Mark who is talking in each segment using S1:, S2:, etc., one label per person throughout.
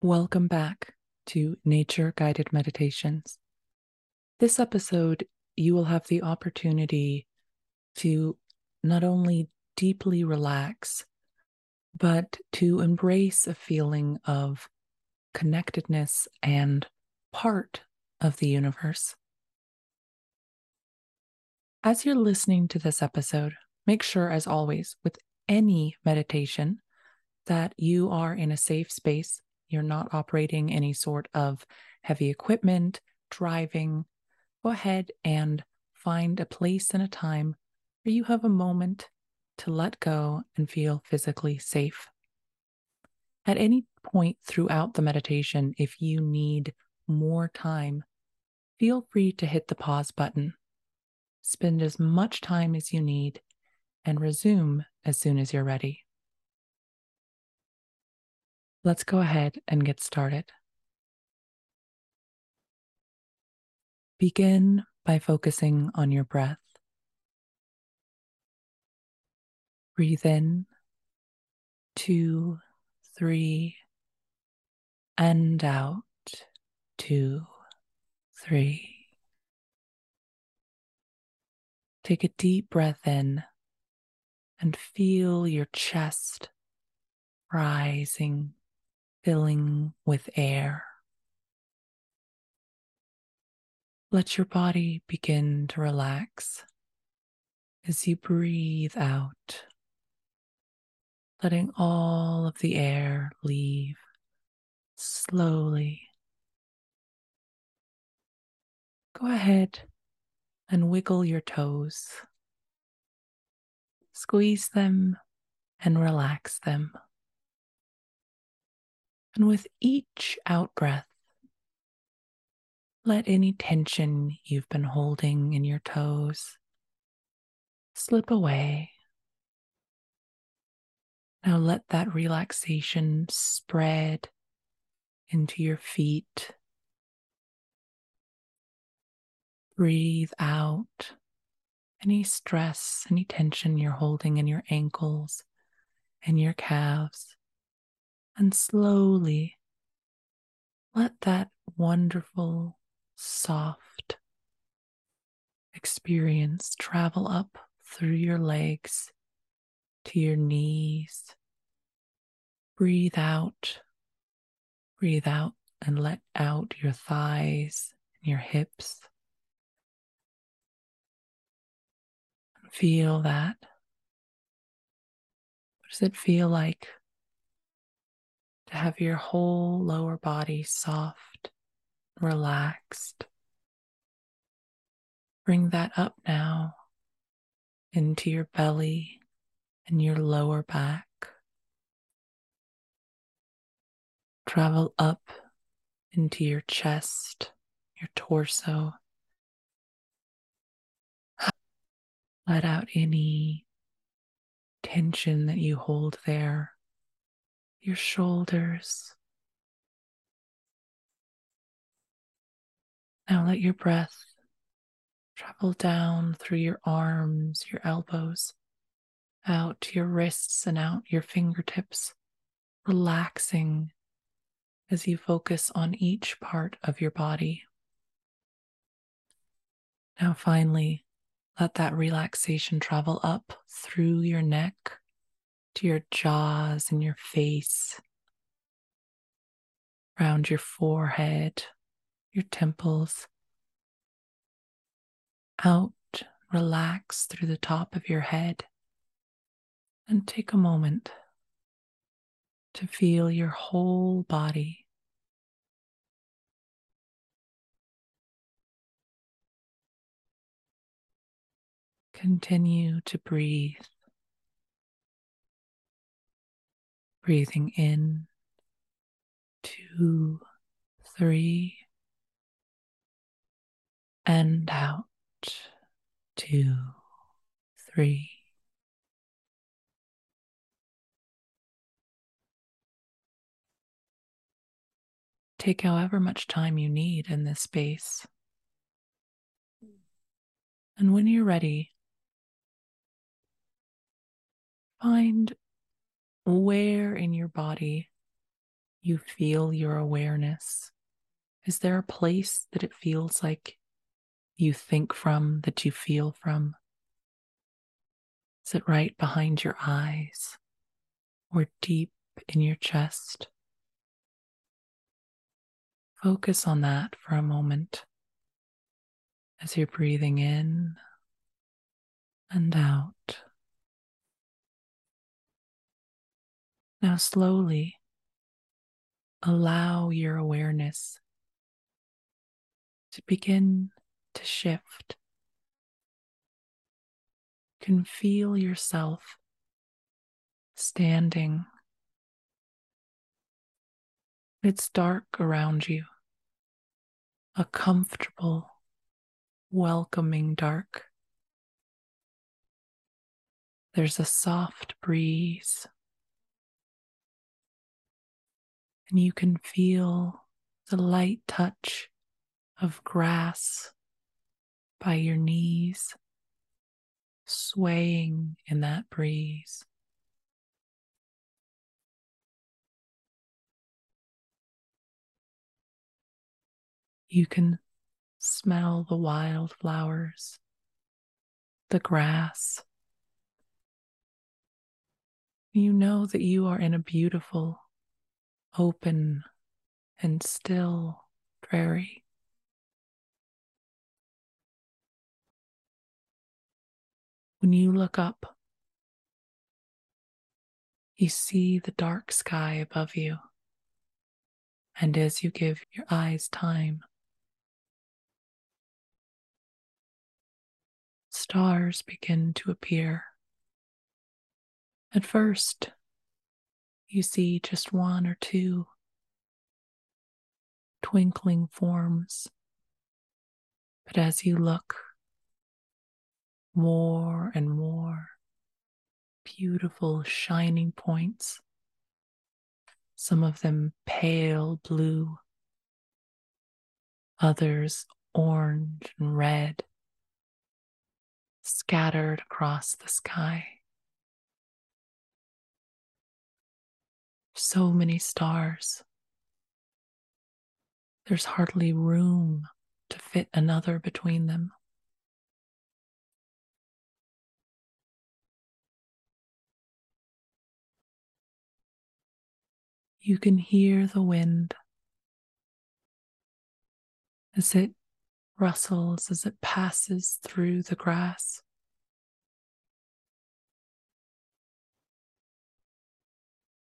S1: Welcome back to Nature Guided Meditations. This episode, you will have the opportunity to not only deeply relax, but to embrace a feeling of connectedness and part of the universe. As you're listening to this episode, make sure, as always, with any meditation, that you are in a safe space. You're not operating any sort of heavy equipment, driving. Go ahead and find a place and a time where you have a moment to let go and feel physically safe. At any point throughout the meditation, if you need more time, feel free to hit the pause button. Spend as much time as you need and resume as soon as you're ready. Let's go ahead and get started. Begin by focusing on your breath. Breathe in, two, three, and out, two, three. Take a deep breath in and feel your chest rising, filling with air. Let your body begin to relax as you breathe out, letting all of the air leave slowly. Go ahead and wiggle your toes. Squeeze them and relax them. And with each out breath, let any tension you've been holding in your toes slip away. Now let that relaxation spread into your feet Breathe out any stress, any tension you're holding in your ankles and your calves. And slowly let that wonderful, soft experience travel up through your legs to your knees. Breathe out. Breathe out and let out your thighs and your hips. Feel that. What does it feel like to have your whole lower body soft, relaxed? Bring that up now into your belly and your lower back. Travel up into your chest, your torso, Let out any tension that you hold there, your shoulders. Now let your breath travel down through your arms, your elbows, out to your wrists and out your fingertips, relaxing as you focus on each part of your body. Now, finally, let that relaxation travel up through your neck to your jaws and your face, around your forehead, your temples, out, relax through the top of your head, and take a moment to feel your whole body Continue to breathe. Breathing in, two, three, and out, two, three. Take however much time you need in this space. And when you're ready, Find where in your body you feel your awareness? Is there a place that it feels like you think from, that you feel from? Is it right behind your eyes or deep in your chest? Focus on that for a moment as you're breathing in and out. Now, slowly allow your awareness to begin to shift. You can feel yourself standing. It's dark around you, a comfortable, welcoming dark. There's a soft breeze, and you can feel the light touch of grass by your knees, swaying in that breeze. You can smell the wildflowers, the grass. You know that you are in a beautiful, open, and still prairie. When you look up, you see the dark sky above you. And as you give your eyes time, stars begin to appear. At first, you see just one or two twinkling forms. But as you look, more and more beautiful shining points, some of them pale blue, others orange and red, scattered across the sky. So many stars. There's hardly room to fit another between them. You can hear the wind as it rustles, as it passes through the grass.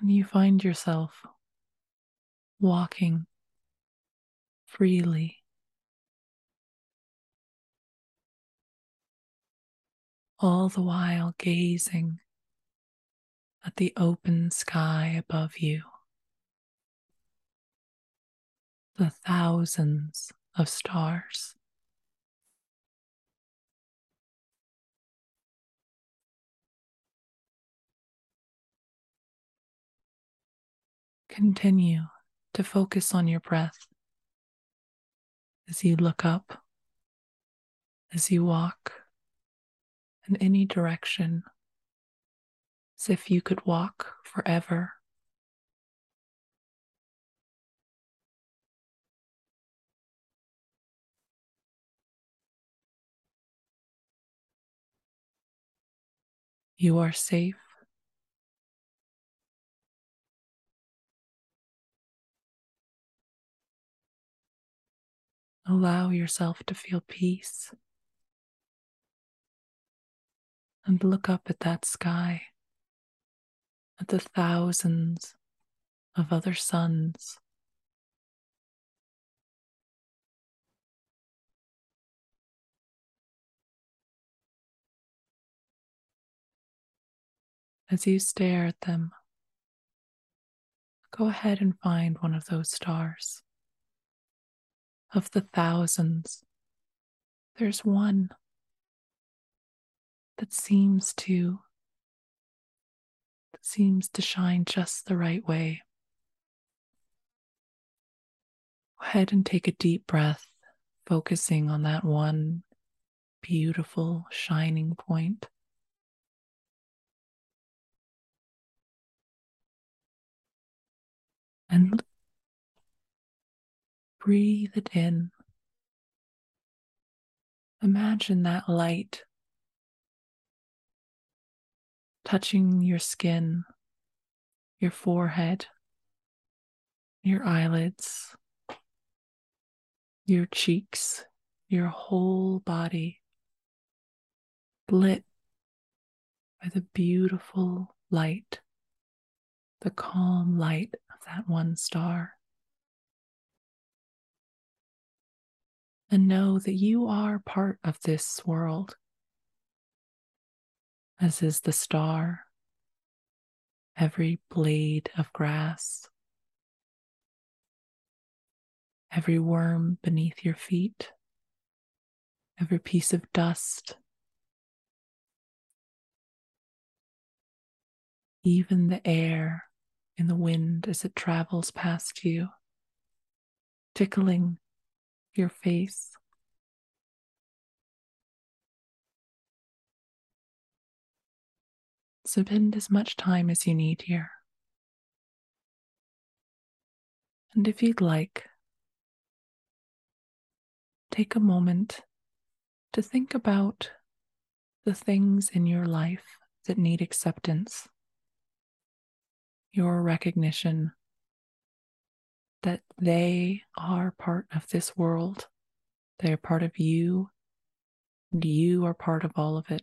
S1: And you find yourself walking freely. All the while gazing at the open sky above you. the thousands of stars. Continue to focus on your breath as you look up, as you walk in any direction, as if you could walk forever. You are safe. Allow yourself to feel peace and look up at that sky, at the thousands of other suns. As you stare at them, go ahead and find one of those stars. Of the thousands, there's one that seems to that seems to shine just the right way. Go ahead and take a deep breath, focusing on that one beautiful shining point. and breathe it in. Imagine that light touching your skin, your forehead, your eyelids, your cheeks, your whole body lit by the beautiful light, the calm light of that one star. And know that you are part of this world, as is the star, every blade of grass, every worm beneath your feet, every piece of dust even the air in the wind as it travels past you, tickling your face. Spend as much time as you need here. And if you'd like, take a moment to think about the things in your life that need acceptance your recognition that they are part of this world. They are part of you, and you are part of all of it.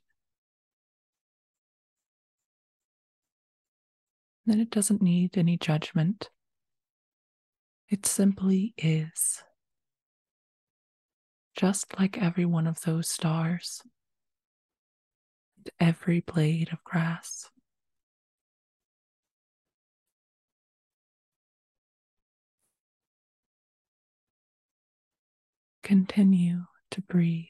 S1: Then it doesn't need any judgment. It simply is. Just like every one of those stars and every blade of grass. Continue to breathe.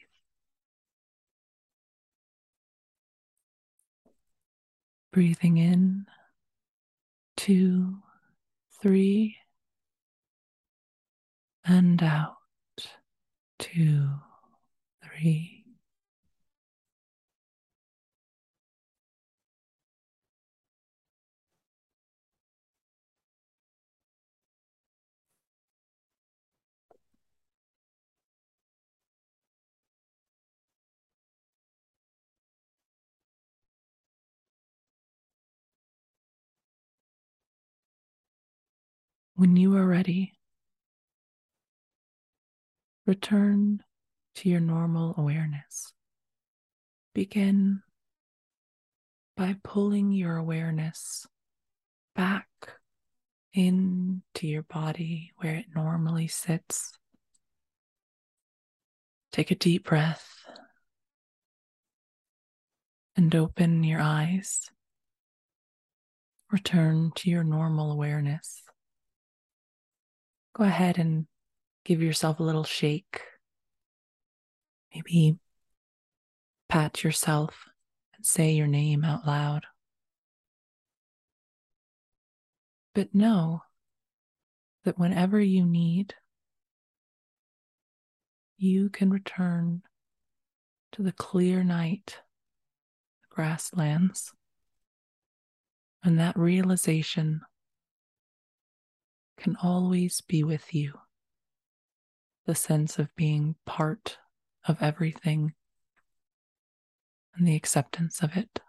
S1: Breathing in, two, three, and out, two, three. When you are ready, return to your normal awareness. Begin by pulling your awareness back into your body where it normally sits. Take a deep breath and open your eyes. Return to your normal awareness go ahead and give yourself a little shake. Maybe pat yourself and say your name out loud. But know that whenever you need, you can return to the clear night, the grasslands, and that realization can always be with you. The sense of being part of everything and the acceptance of it.